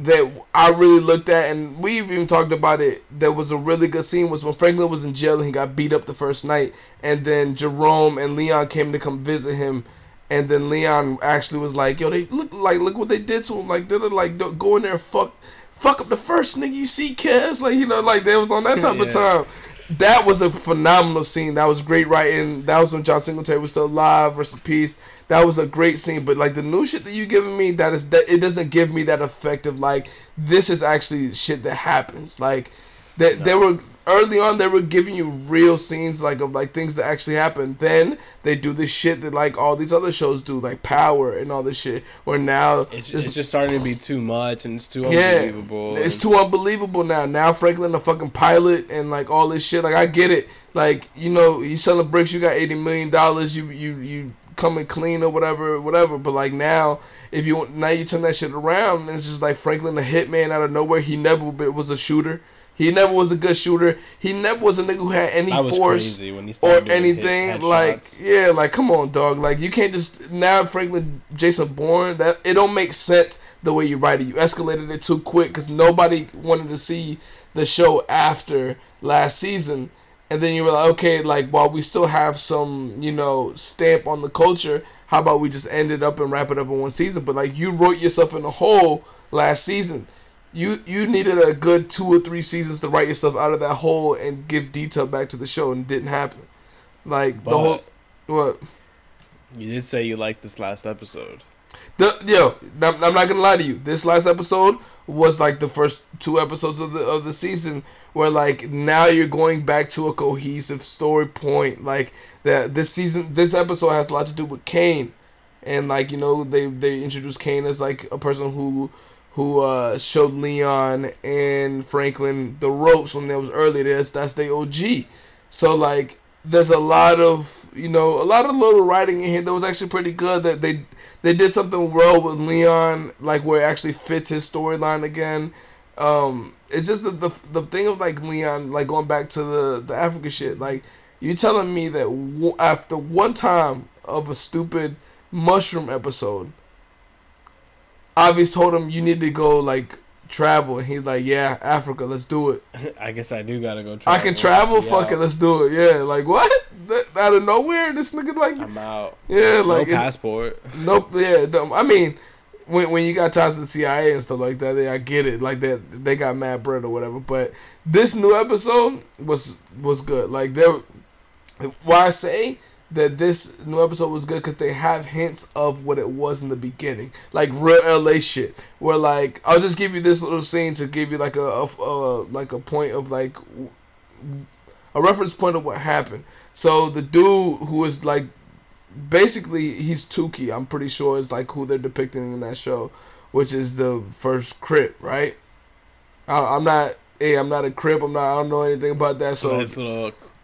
that I really looked at, and we've even talked about it. There was a really good scene was when Franklin was in jail and he got beat up the first night, and then Jerome and Leon came to come visit him, and then Leon actually was like, "Yo, they look like look what they did to him. Like they're like don't go in there and fuck fuck up the first nigga you see, Kez. Like you know, like they was on that type of time." That was a phenomenal scene. That was great writing. That was when John Singleton was still alive. Rest in peace. That was a great scene. But like the new shit that you giving me, that is that it doesn't give me that effect of like this is actually shit that happens. Like that there were early on they were giving you real scenes like of like things that actually happen. Then they do this shit that like all these other shows do, like Power and all this shit. Where now
It's, it's just starting to be too much and it's too
yeah,
unbelievable.
it's too unbelievable now. Now Franklin the fucking pilot and like all this shit. Like I get it. Like you know you selling bricks, you got eighty million dollars. You you you coming clean or whatever, whatever. But like now, if you now you turn that shit around, and it's just like Franklin the hitman out of nowhere. He never was a shooter. He never was a good shooter. He never was a nigga who had any force
crazy when he
or
started doing hit-
anything like yeah like come on dog. Like you can't just now franklin jason bourne that it don't make sense the way you write it. You escalated it too quick because nobody wanted to see the show after last season. And then you were like okay like while we still have some you know stamp on the culture how about we just end it up and wrap it up in one season? But like you wrote yourself in a hole last season you you needed a good two or three seasons to write yourself out of that hole and give detail back to the show, and it didn't happen. Like the whole what
You did say you liked this last episode.
the yo, I'm, I'm not gonna lie to you. This last episode was like the first two episodes of the of the season, where like now you're going back to a cohesive story point. Like that this season, this episode has a lot to do with Kane, and like you know they they introduced Kane as like a person who who uh showed Leon and Franklin the ropes when they was early. That's that's the OG. So like there's a lot of you know a lot of little writing in here that was actually pretty good. That they they did something well with Leon, like where it actually fits his storyline again. Um, it's just the, the the thing of like Leon, like going back to the the Africa shit. Like you telling me that w- after one time of a stupid mushroom episode, Obvious told him you need to go like travel, and he's like, yeah, Africa, let's do it.
I guess I do gotta go. travel.
I can travel,
Yeah,
fuck it, let's do it. Yeah, like what? That, out of nowhere, this nigga like,
I'm out.
yeah,
No
like it-
passport.
Nope. Yeah. no, I mean, when when you got ties to the CIA and stuff like that, yeah, I get it. Like that, they got mad bread or whatever. But this new episode was was good. Like there, why I say that this new episode was good because they have hints of what it was in the beginning, like real LA shit. Where like I'll just give you this little scene to give you like a, a, a like a point of like a reference point of what happened. So the dude who is like basically he's Tookie. I'm pretty sure is like who they're depicting in that show, which is the first Crip, right? I, I'm not. Hey, I'm not a Crip. I'm not. I don't know anything about that.
So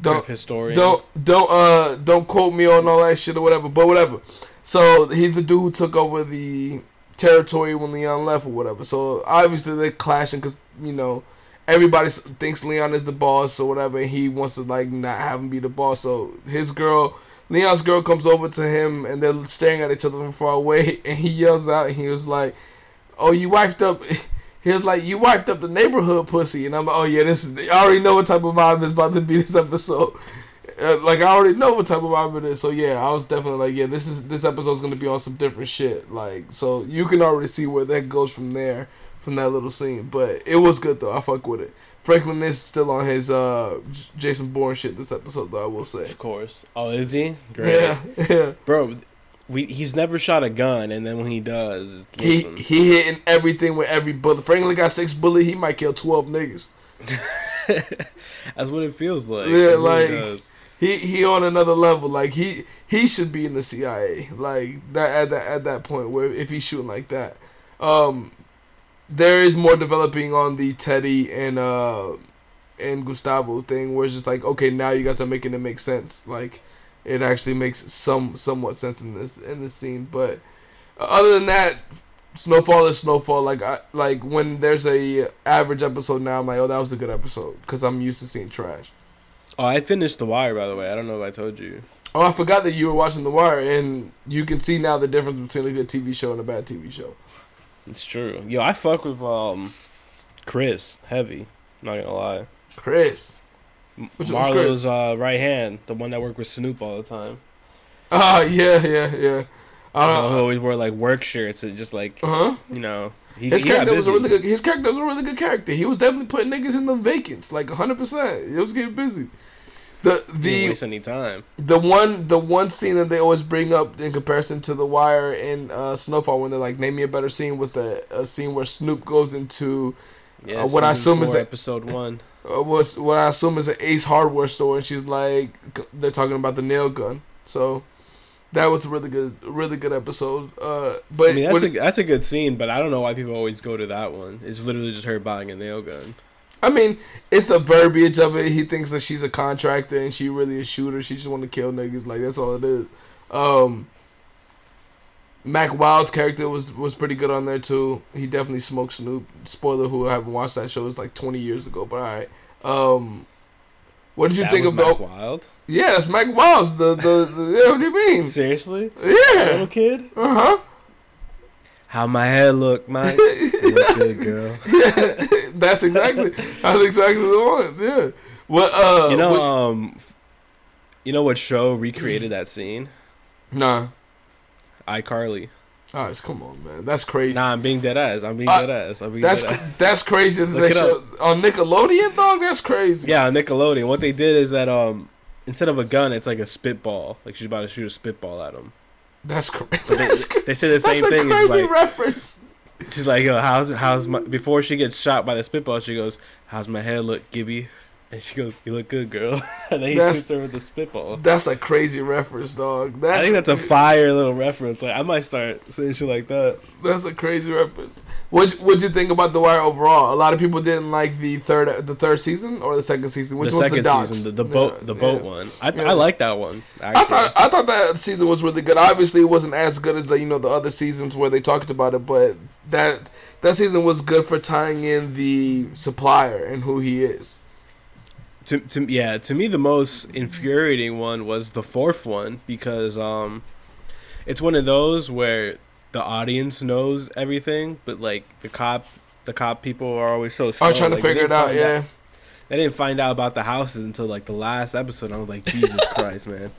don't-
historian.
don't don't uh don't quote me on all that shit or whatever. But whatever. So he's the dude who took over the territory when Leon left or whatever. So obviously they're clashing because you know everybody thinks Leon is the boss or whatever. And he wants to like not have him be the boss. So his girl, Leon's girl, comes over to him and they're staring at each other from far away. And he yells out and he was like, "Oh, you wiped up." He was like, "You wiped up the neighborhood, pussy," and I'm like, "Oh yeah, this is." I already know what type of vibe is about to be this episode. Uh, like I already know what type of vibe it is. So yeah, I was definitely like, yeah, this is this episode's gonna be on some different shit. Like, so you can already see where that goes from there, from that little scene. But it was good though. I fuck with it. Franklin is still on his uh Jason Bourne shit this episode though. I will say.
Of course. Oh, is he? Great.
Yeah, yeah.
Bro, we he's never shot a gun, and then when he does,
He he hitting everything with every bullet. Franklin got six bullet. He might kill twelve niggas.
that's what it feels like.
Yeah, like-
does.
He he on another level. Like he he should be in the CIA. Like that at that at that point where if he's shooting like that, um, there is more developing on the Teddy and uh and Gustavo thing where it's just like okay now you guys are making it make sense. Like it actually makes some somewhat sense in this in this scene. But other than that, Snowfall is Snowfall. Like I like when there's a average episode now, I'm like oh that was a good episode because I'm used to seeing trash.
Oh, I finished The Wire, by the way. I don't know if I told you.
Oh, I forgot that you were watching The Wire, and you can see now the difference between a good TV show and a bad TV show.
It's true. Yo, I fuck with um Chris heavy. Not gonna lie.
Chris. Which
Marlo's uh, right hand, the one that worked with Snoop all the time.
Ah, yeah, yeah, yeah. I
Uh, who
don't
always wore like work shirts and just like
Uh huh.
you know. He,
His
he
character was a really good. His character was a really good character. He was definitely putting niggas in the vacants, like hundred percent. He was getting busy. The the
waste any time.
the one the one scene that they always bring up in comparison to The Wire and uh, Snowfall when they're like, name me a better scene was the a scene where Snoop goes into
Yeah,
Uh, what I assume is that-
episode one.
Uh, was what I assume is an Ace Hardware store, and she's like, they're talking about the nail gun. So that was a really good, really good episode. Uh, but
I mean, that's
what-
a that's a good scene, but I don't know why people always go to that one. It's literally just her buying a nail gun.
I mean, it's the verbiage of it. He thinks that she's a contractor and she really a shooter. She just want to kill niggas. Like that's all it is. Um, Mac Wild's character was was pretty good on there too. He definitely smoked Snoop. Spoiler: Who haven't watched that show? It's like twenty years ago, but all right. Um, what did you
That
think
was
of the?
Mac Wild?
Yeah, that's Mac Wild's. The the, the yeah, what do you mean?
Seriously,
Yeah.
little kid.
Uh huh.
How my hair look, Mike? You look good, girl.
yeah, that's exactly that's exactly the one. Yeah. What uh?
You know,
what-
um, you know what show recreated that scene?
nah.
iCarly.
Oh, come on, man. That's crazy.
Nah, I'm being dead ass. I'm being
Uh,
dead ass. I'm being
That's
dead ass.
that's crazy that they show on Nickelodeon, dog. That's crazy.
Yeah, on Nickelodeon. What they did is that um, instead of a gun, it's like a spitball. Like she's about to shoot a spitball at him.
That's crazy.
So they,
that's, cra-
they say the
that's
same
a
thing. It's
crazy
like,
reference.
She's like, yo, how's how's my before she gets shot by the spitball, she goes, How's my hair look, Gibby? And she goes, You look good, girl. and then he
That's-
shoots her with the spitball.
That's a crazy reference, dog. That's
I think that's a fire little reference. Like I might start saying shit like that.
that's a crazy reference. What what'd you think about The Wire overall? A lot of people didn't like the third the third season or the second season, which
the
was
second
the docs.
season, the, the
Yeah,
boat, the boat
yeah.
one. I,
Yeah.
I like that one.
I thought I thought that season was really good. Obviously, it wasn't as good as the you know the other seasons where they talked about it, but that that season was good for tying in the supplier and who he is.
To, to yeah to me the most infuriating one was the fourth one because um it's one of those where the audience knows everything but like the cop the cop people are always so slow.
Are trying to
Like, they
figure it out, yeah.
they didn't find out about the houses until like the last episode i was like jesus christ man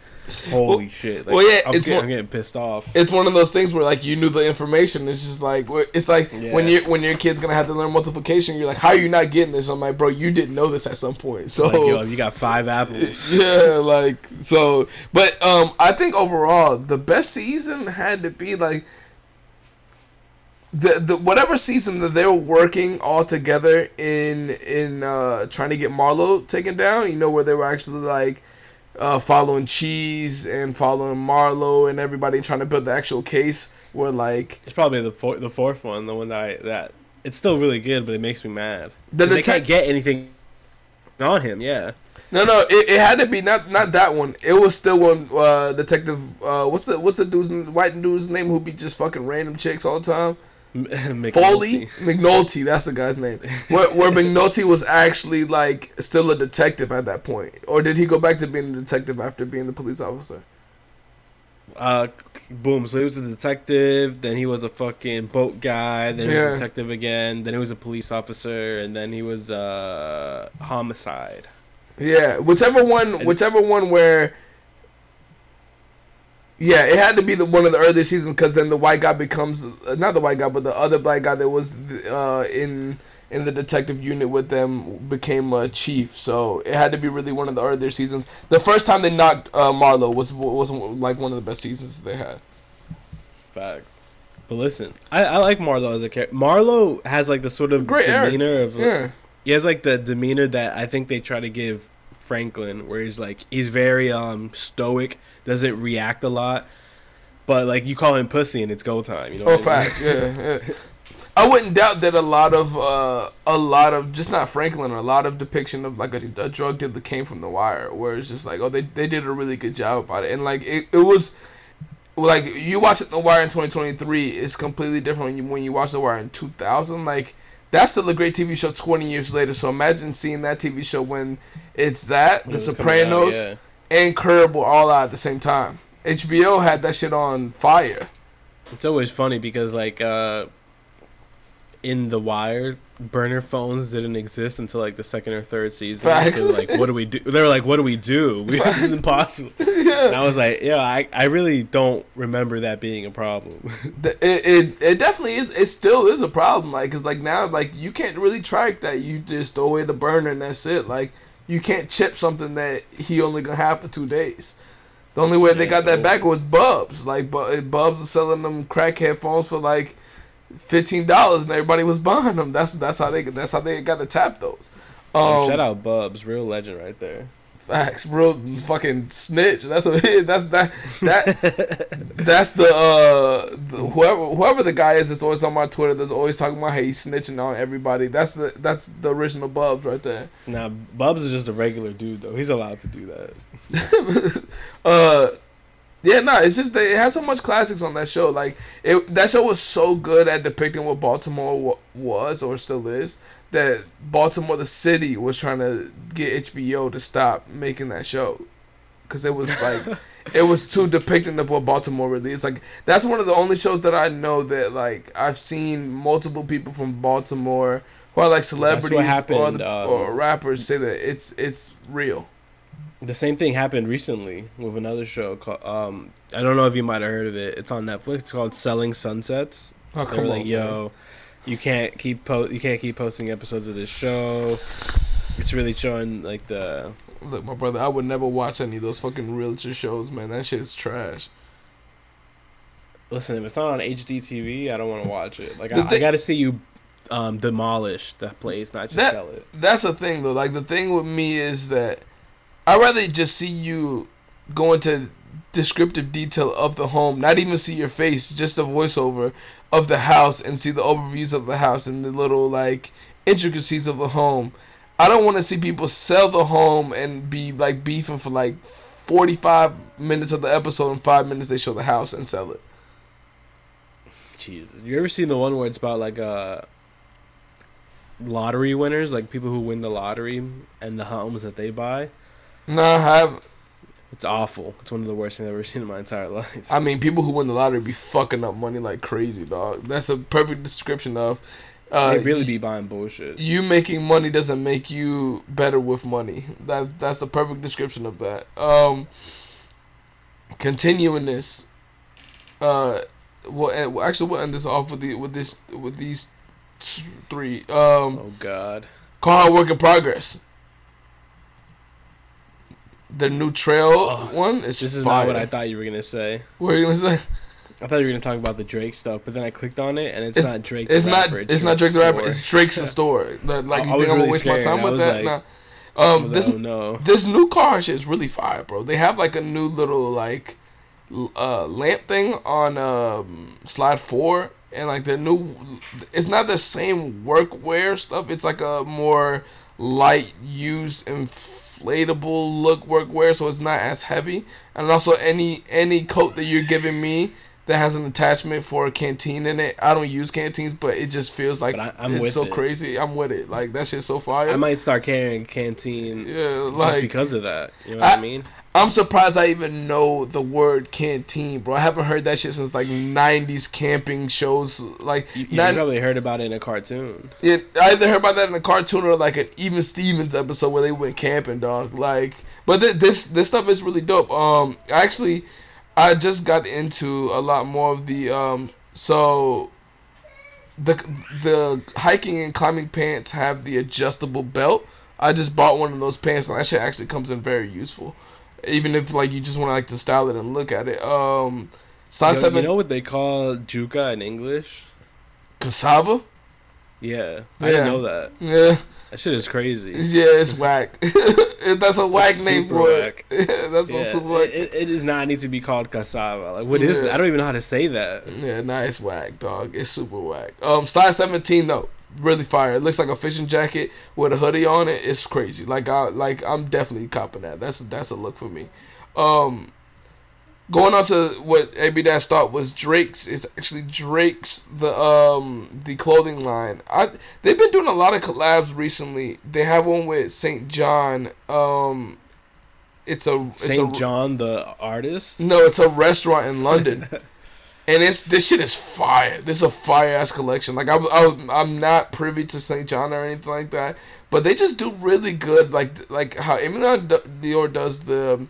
holy shit like,
well, yeah,
I'm,
it's
getting,
one-
I'm getting pissed off
It's one of those things where like you knew the information. It's just like it's like when
Yeah.
you when your kid's gonna have to learn multiplication. You're like, how are you not getting this? I'm like, bro, you didn't know this at some point. So
like yo you got five apples
yeah, like so. But um, I think overall the best season had to be like the the whatever season that they were working all together in in uh trying to get Marlo taken down. You know where they were actually like. Uh, following Cheese and following Marlo and everybody trying to build the actual case where like
it's probably the four, the fourth one the one that I, that it's still really good but it makes me mad
the
'Cause they can't get anything on him yeah
No, no, it, it had to be not not that one. It was still one uh, detective. Uh, what's the what's the dude's white dude's name who be just fucking random chicks all the time? Foley McNulty. That's the guy's name. Where where McNulty was actually like still a detective at that point, or did he go back to being a detective after being the police officer?
Uh, boom. So he was a detective. Then he was a fucking boat guy. Then he was a detective again. Then he was a police officer, and then he was uh homicide.
Yeah, whichever one, whichever one where. Yeah, it had to be the one of the earlier seasons because then the white guy becomes uh, not the white guy, but the other black guy that was uh, in in the detective unit with them became a chief. So it had to be really one of the earlier seasons. The first time they knocked uh, Marlo was was like one of the best seasons they had.
Facts. But listen, I, I like Marlo as a character. Marlo has like the sort of
Great Eric.
demeanor of
Yeah.
he has like the demeanor that I think they try to give Franklin, where he's like he's very um stoic, doesn't react a lot, but like you call him pussy and it's go time. You know?
Oh,
what I mean?
facts. Yeah, yeah. I wouldn't doubt that a lot of uh, a lot of just not Franklin, a lot of depiction of like a, a drug dealer came from The Wire, where it's just like, oh, they they did a really good job about it, and like it, it was like you watch The Wire in 2023 is completely different when you when you watch The Wire in 2000. Like that's still a great TV show 20 years later. So imagine seeing that TV show when it's that
When
The
it was coming out,
Sopranos
yeah.
and Curb were all out at the same time. HBO had that shit on fire.
It's always funny because like uh in The Wire, burner phones didn't exist until like the second or third season.
Facts.
So, like, what do we do? They were like, "What do we do? We, this is impossible." And I was like, "Yeah, I, I really don't remember that being a problem."
It, it it definitely is it still is a problem like because like now like you can't really track that you just throw away the burner and that's it like you can't chip something that he only gonna have for two days the only way they
Yeah,
got that back was bubs like Bu- bubs was selling them crack headphones for like fifteen dollars and everybody was buying them that's that's how they that's how they got to tap those um
Shout out Bubs, real legend right there.
Facts, real fucking snitch. That's is. That's that that that's the uh the, whoever whoever the guy is that's always on my Twitter that's always talking about how he's snitching on everybody. That's the that's the original Bubs right there.
Now, Bubs is just a regular dude though. He's allowed to do that.
uh yeah, no, it's just that it has so much classics on that show. Like it, that show was so good at depicting what Baltimore wa- was or still is that Baltimore, the city, was trying to get HBO to stop making that show because it was like it was too depicting of what Baltimore really is. Like that's one of the only shows that I know that like I've seen multiple people from Baltimore who are like celebrities or the,
um,
or rappers say that it's it's real.
The same thing happened recently with another show called um I don't know if you might have heard of it. It's on Netflix. It's called Selling Sunsets.
Oh come
were
on,
like,
man.
yo, you can't keep po- you can't keep posting episodes of this show. It's really showing like the
Look, my brother, I would never watch any of those fucking realtor shows, man. That shit is trash.
listen. If it's not on HGTV, I don't want to watch it. Like I, I got to see you um demolish the place, not just
That-
sell it.
That's the thing, though. Like the thing with me is that I'd rather just see you go into descriptive detail of the home, not even see your face, just a voiceover of the house and see the overviews of the house and the little like intricacies of the home. I don't want to see people sell the home and be like beefing for like 45 minutes of the episode and 5 minutes they show the house and sell it.
Jesus, you ever seen the one where it's about like uh lottery winners, like people who win the lottery and the homes that they buy?
No, I haven't.
It's awful. It's one of the worst things I've ever seen in my entire life.
I mean, people who win the lottery be fucking up money like crazy, dog. That's a perfect description of. Uh,
they really be buying bullshit.
You making money doesn't make you better with money. That that's a perfect description of that. Um, continuing this, uh, well, actually, we'll end this off with the with this with these t- three. Um,
Oh God.
Car Work in Progress. The new trail
Oh,
one is
This is
fire.
not what I thought you were gonna say.
What are you gonna say?
I thought you were gonna talk about the Drake stuff, but then I clicked on it and it's,
It's-
not Drake.
It's
the
not.
rapper,
It's not Drake the rapper. It's Drake's the story. Like,
I-
you
I
think I'm gonna waste my time
I
with that?
like-
nah.
I
Um, this
like, oh no.
this new car shit is really fire, bro. They have like a new little like uh lamp thing on um slide four, and like their new. It's not the same workwear stuff. It's like a more light use inflatable look workwear, so it's not as heavy. And also any any coat that you're giving me that has an attachment for a canteen in it. I don't use canteens, but it just feels like
I- I'm
it's so
it.
crazy. I'm with it. Like that shit's so fire.
I might start carrying canteen
yeah,
just
like
because of that. You know what I,
I-
mean?
I'm surprised I even know the word canteen, bro. I haven't heard that shit since like '90s camping shows. Like,
You, you
not,
probably heard about it in a cartoon.
it, I either heard about that in a cartoon or like an Even Stevens episode where they went camping, dog. Like, but th- this this stuff is really dope. Um, actually, I just got into a lot more of the um. So, the the hiking and climbing pants have the adjustable belt. I just bought one of those pants, and that shit actually comes in very useful. Even if like you just want to like to style it and look at it. Um, Size
Yo,
seven.
You know what they call yuca in English?
cassava.
Yeah, I
Yeah.
didn't know that.
Yeah,
That shit is crazy.
yeah, it's whack. That's a whack
It's
name for
whack.
it. That's
Yeah,
also whack.
it, it does not need to be called cassava. Like, what is
Yeah.
it? I don't even know how to say that.
Yeah, nah, it's whack, dog. It's super whack. Um, size seventeen though, really fire. It looks like a fishing jacket with a hoodie on it. It's crazy. Like I like I'm definitely copping that. That's that's a look for me. Um, going on to what AB Dash thought was Drake's. It's actually Drake's the um the clothing line. I they've been doing a lot of collabs recently. They have one with Saint John. Um, it's a it's
Saint
a,
John, the artist.
no, it's a restaurant in London. And it's this shit is fire. This is a fire ass collection. Like I'm, I'm, I'm not privy to St. John or anything like that, but they just do really good. Like, like how Aimé Leon Dore does the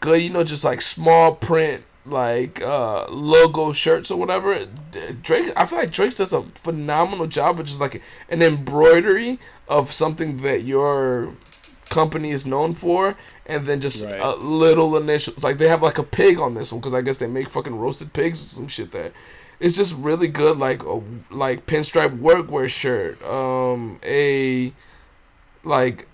good, you know, just like small print, like uh logo shirts or whatever. Drake, I feel like Drake does a phenomenal job of just like an embroidery of something that your company is known for, and then just
Right.
a little initials. Like they have like a pig on this one because I guess they make fucking roasted pigs or some shit there. It's just really good, like a like pinstripe workwear shirt. Um, a like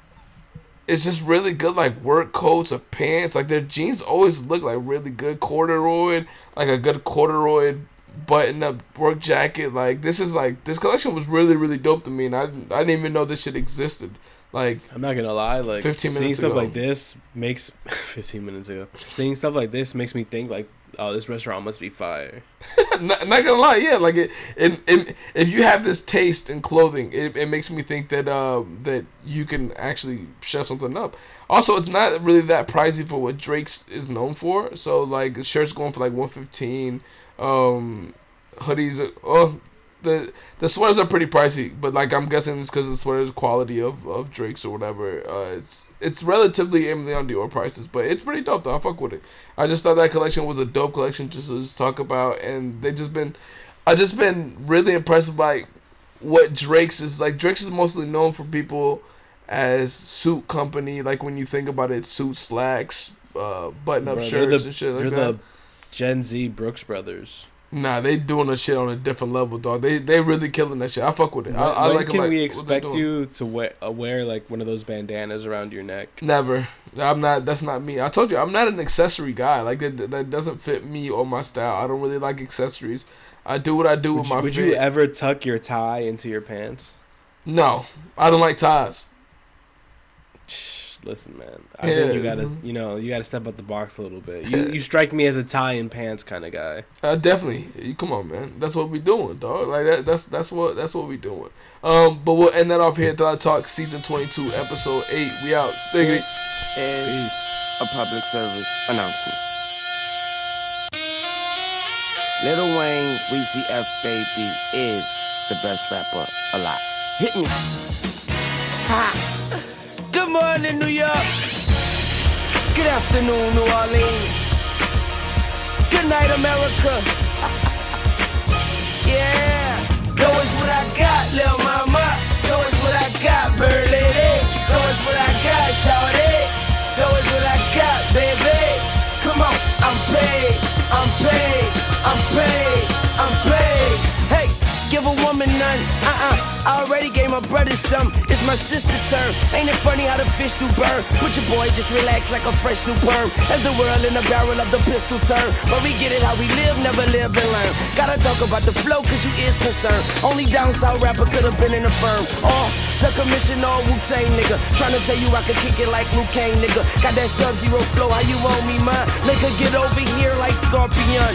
it's just really good like work coats or pants. Like their jeans always look like really good corduroy, like a good corduroy button up work jacket. Like this is like this collection was really really dope to me, and I I didn't even know this shit existed. Like
I'm not gonna lie, like
15
seeing stuff
ago.
like this makes 15 minutes ago. Seeing stuff like this makes me think like, oh, this restaurant must be fire.
not, not gonna lie, yeah, like it, it, it, if you have this taste in clothing, it, it makes me think that um that you can actually chef something up. Also, it's not really that pricey for what Drake's is known for. So like shirts going for like one fifteen, um, hoodies. Oh, the the sweaters are pretty pricey, but like I'm guessing it's because the sweaters quality of, of Drake's or whatever. Uh, it's it's relatively Aimé Leon Dore prices, but it's pretty dope though. I fuck with it. I just thought that collection was a dope collection just to just talk about, and they just been, I just been really impressed by what Drake's is like. Drake's is mostly known for people as suit company. Like when you think about it, suit slacks, uh, button up shirts
the-
and shit like
they're
that.
the Gen Z Brooks brothers.
Nah, they doing the shit on a different level, dog. They they really killing that shit. I fuck with it. I,
When,
I
when
like
can
like
we expect you to wear, uh, wear like one of those bandanas around your neck?
Never. I'm not. That's not me. I told you, I'm not an accessory guy. Like that. That doesn't fit me or my style. I don't really like accessories. I do what I do
Would,
with
you,
my
would
fit.
you ever tuck your tie into your pants?
no, I don't like ties.
Listen, man. I think you
Yeah.
gotta, you know, you gotta step out the box a little bit. You, you strike me as a tie and pants kind of guy.
Uh, definitely. You- Come on, man. That's what we doing, dog. Like that. That's that's what that's what we doing. Um, but we'll end that off here. At Thought Talk season twenty two, episode eight. We out. Stiggity.
This is a public service announcement. Lil Wayne, Weezy F Baby is the best rapper alive. Hit me. Ha! Good morning, New York. Good afternoon, New Orleans. Good night, America. yeah. Go is what I got, little mama. Uh-uh. I already gave my brother some. It's my sister turn. Ain't it funny how the fish do burn? Put your boy just relax like a fresh new perm. As the world in the barrel of the pistol turn. But we get it how we live, never live and learn. Gotta talk about the flow cause you is concerned. Only down south rapper could have been in the firm. Oh, the commission all Wu Tang nigga. Tryna tell you I could kick it like Luke Kane nigga. Got that sub zero flow, how you owe me mine? Nigga, get over here like Scorpion.